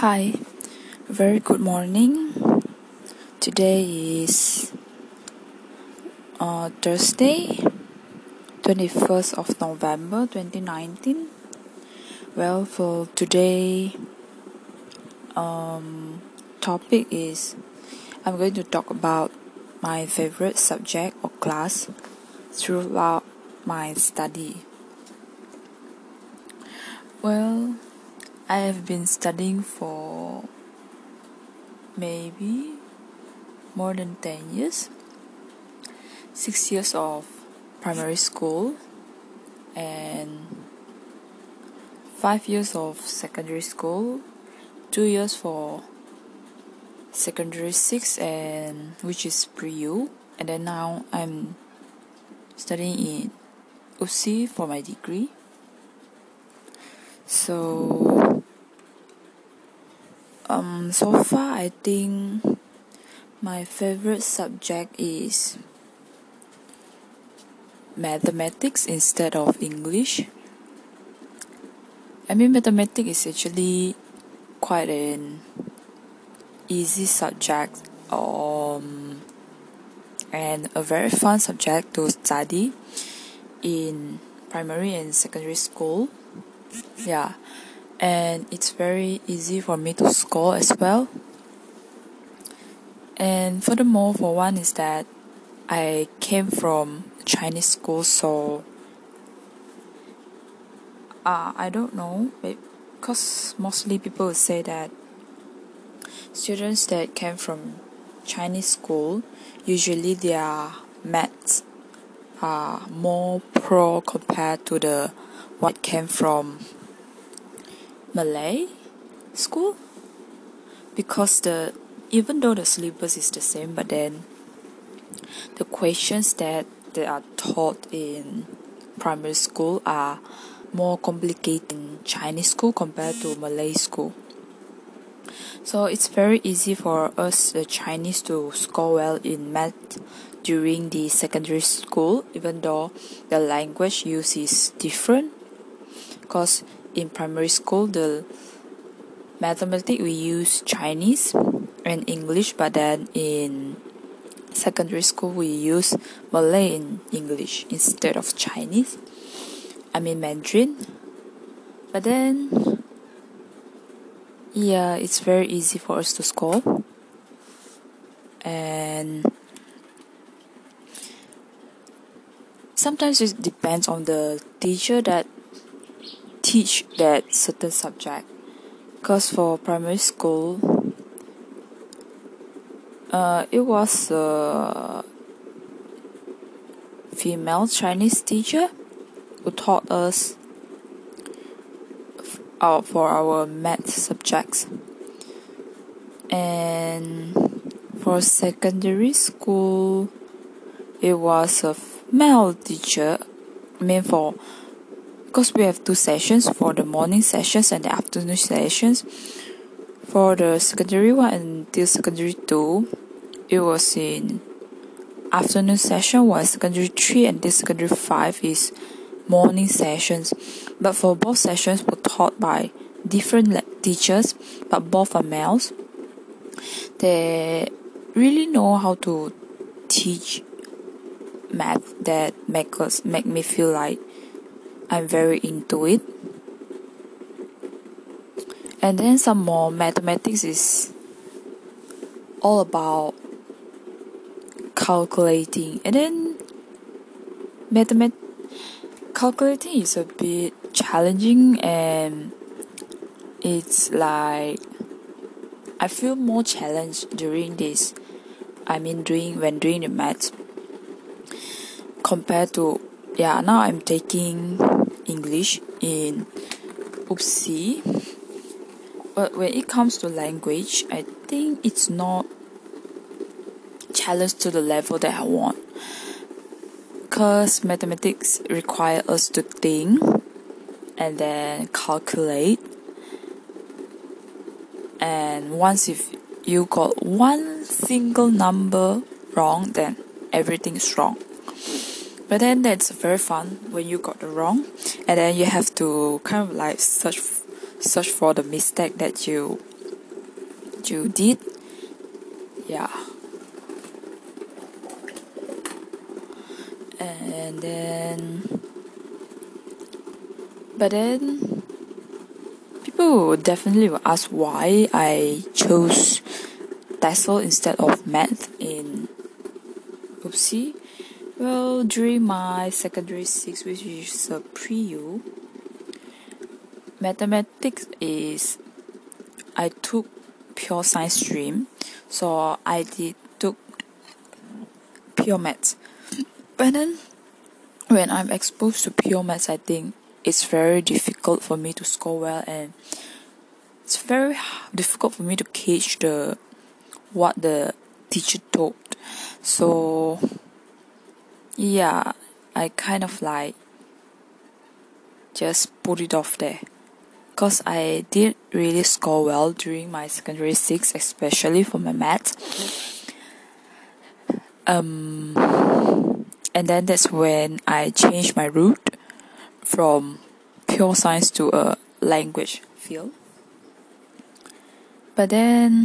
Hi, very good morning. Today is uh, Thursday, 21st of November 2019. Well, for today, um, topic is I'm going to talk about my favorite subject or class throughout my study. Well, I have been studying for maybe more than 10 years. Six years of primary school and five years of secondary school, two years for secondary six and which is pre-U and then now I'm studying in UPSI for my degree. So um so far I think my favorite subject is mathematics instead of English. I mean mathematics is actually quite an easy subject um and a very fun subject to study in primary and secondary school yeah and it's very easy for me to score as well. And furthermore for one is that I came from Chinese school so uh, I don't know because mostly people say that students that came from Chinese school usually their maths are more pro compared to the what came from Malay school because the even though the syllabus is the same but then the questions that they are taught in primary school are more complicated in Chinese school compared to Malay school. So it's very easy for us the Chinese to score well in math during the secondary school even though the language used is different because in primary school the mathematics we use Chinese and English but then in secondary school we use Malay and English instead of Chinese. I mean Mandarin. But then yeah it's very easy for us to score. And sometimes it depends on the teacher that teach that certain subject. Because for primary school uh, it was a female Chinese teacher who taught us uh, for our math subjects. And for secondary school it was a male teacher I mean for because we have two sessions for the morning sessions and the afternoon sessions. For the secondary one until secondary two, it was in afternoon session was secondary three and this secondary five is morning sessions. But for both sessions were taught by different teachers, but both are males. They really know how to teach math that make us make me feel like I'm very into it. And then some more mathematics is all about calculating. And then mathemat calculating is a bit challenging and it's like I feel more challenged during this. I mean doing when doing the math compared to yeah now I'm taking English in UPSI. But when it comes to language, I think it's not challenged to the level that I want. Because mathematics require us to think and then calculate. And once if you got one single number wrong, then everything is wrong. But then that's very fun when you got the wrong, and then you have to kind of like search search for the mistake that you you did. Yeah. And then, but then, people will definitely will ask why I chose TESOL instead of math in UPSI. Well, during my secondary six, which is uh, a pre-U, mathematics is I took pure science stream, so I did took pure maths. But then, when I'm exposed to pure maths, I think it's very difficult for me to score well, and it's very difficult for me to catch the what the teacher taught. So, yeah, I kind of like just put it off there because I did really score well during my secondary six, especially for my math. Um, and then that's when I changed my route from pure science to a language field. But then,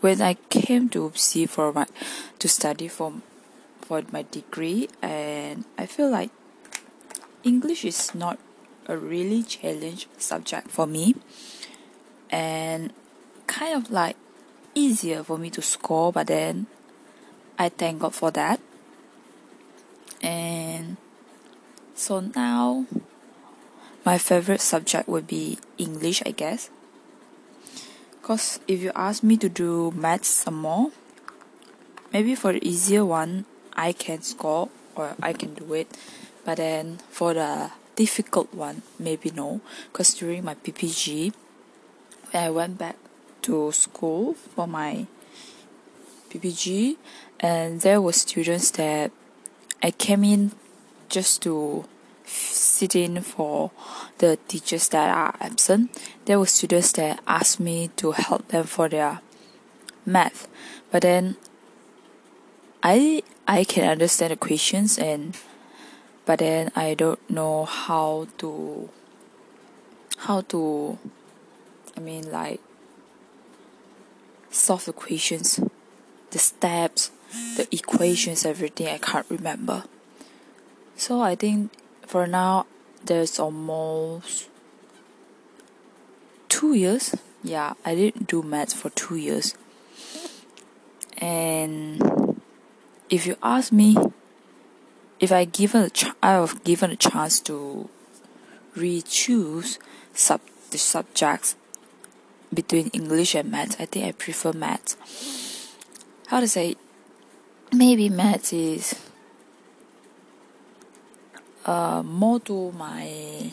when I came to UPSI for my to study for for my degree, and I feel like English is not a really challenge subject for me and kind of like easier for me to score but then I thank God for that. And so now my favorite subject would be English I guess. Because if you ask me to do maths some more maybe for the easier one I can score or I can do it but then for the difficult one, maybe no, because during my PPG, when I went back to school for my PPG, and there were students that I came in just to sit in for the teachers that are absent. There were students that asked me to help them for their math, but then I I can understand the questions and but then I don't know how to how to I mean like solve the questions the steps the equations everything. I can't remember. So I think for now there's almost two years. Yeah I didn't do maths for two years. And if you ask me if I given a ch- I have given a chance to re-choose sub the subjects between English and math, I think I prefer math. How to say? Maybe math is uh, more to my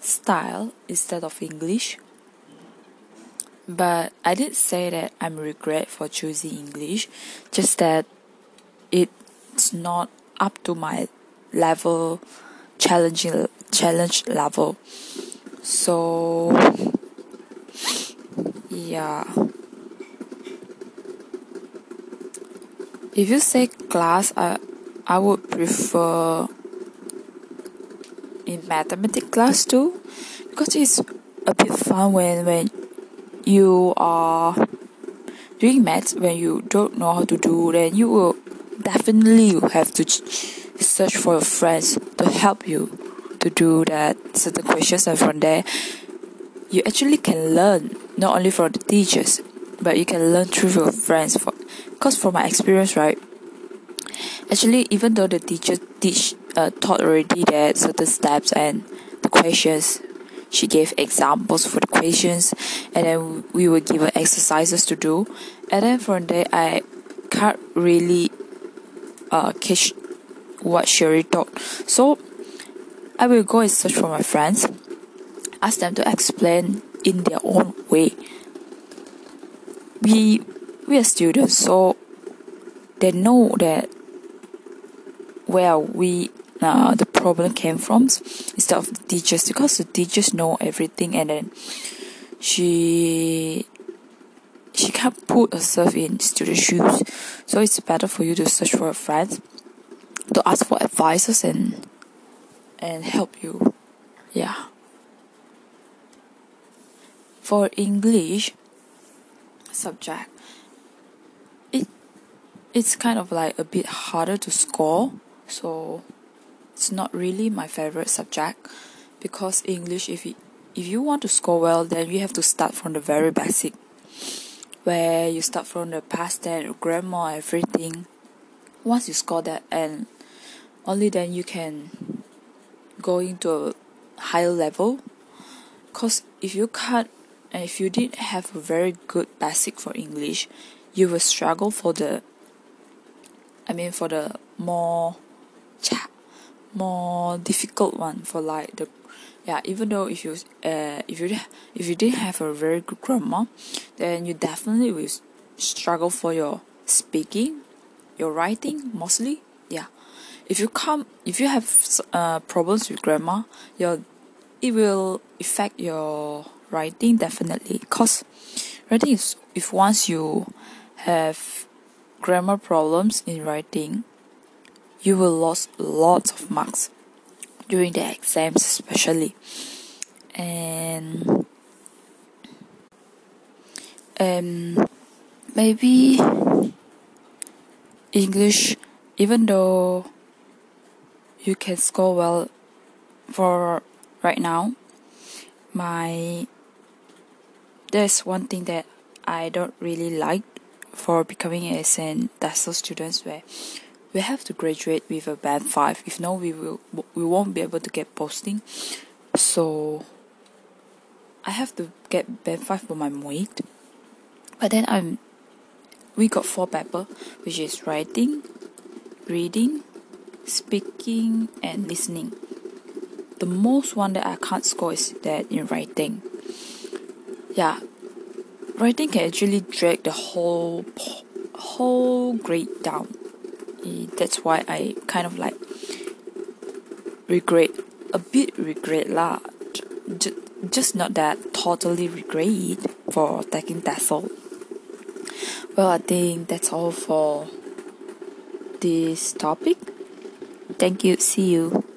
style instead of English. But I did say that I'm regret for choosing English, just that it's not up to my level challenging challenge level. So yeah. If you say class i i would prefer in mathematics class too because it's a bit fun when when you are doing maths when you don't know how to do then you will definitely have to search for your friends to help you to do that certain questions and from there. You actually can learn not only from the teachers but you can learn through your friends for because from my experience right actually even though the teacher teach uh, taught already that certain steps and the questions she gave examples for the questions and then we were given exercises to do and then from there i can't really uh, catch what Sherry taught. So I will go and search for my friends, ask them to explain in their own way. We we are students, so they know that where we uh, the problem came from. Instead of the teachers because the teachers know everything and then she she can't put herself in student shoes. So it's better for you to search for a friend to ask for advices and and help you. Yeah. For english subject it it's kind of like a bit harder to score. So it's not really my favorite subject because English if you, if you want to score well then you have to start from the very basic where you start from the past tense grammar everything. Once you score that and only then you can go into a higher level. Because if you can't and if you didn't have a very good basic for english you will struggle for the i mean for the more more difficult one for like the yeah even though if you uh if you if you didn't have a very good grammar then you definitely will struggle for your speaking your writing mostly yeah. If you come if you have uh, problems with grammar your it will affect your writing definitely because writing is if once you have grammar problems in writing you will lose lots of marks during the exams especially. And um maybe English, even though you can score well for right now, my there's one thing that I don't really like for becoming a an TESOL students where we have to graduate with a band five. If no, we will we won't be able to get posting. So I have to get band five for my MUET. But then I'm we got four paper, which is writing, reading, speaking, and listening. The most one that I can't score is that in writing. Yeah, writing can actually drag the whole whole grade down. That's why I kind of like regret a bit regret lah. Just not that totally regret for taking TESOL. Well, I think that's all for this topic. Thank you. See you.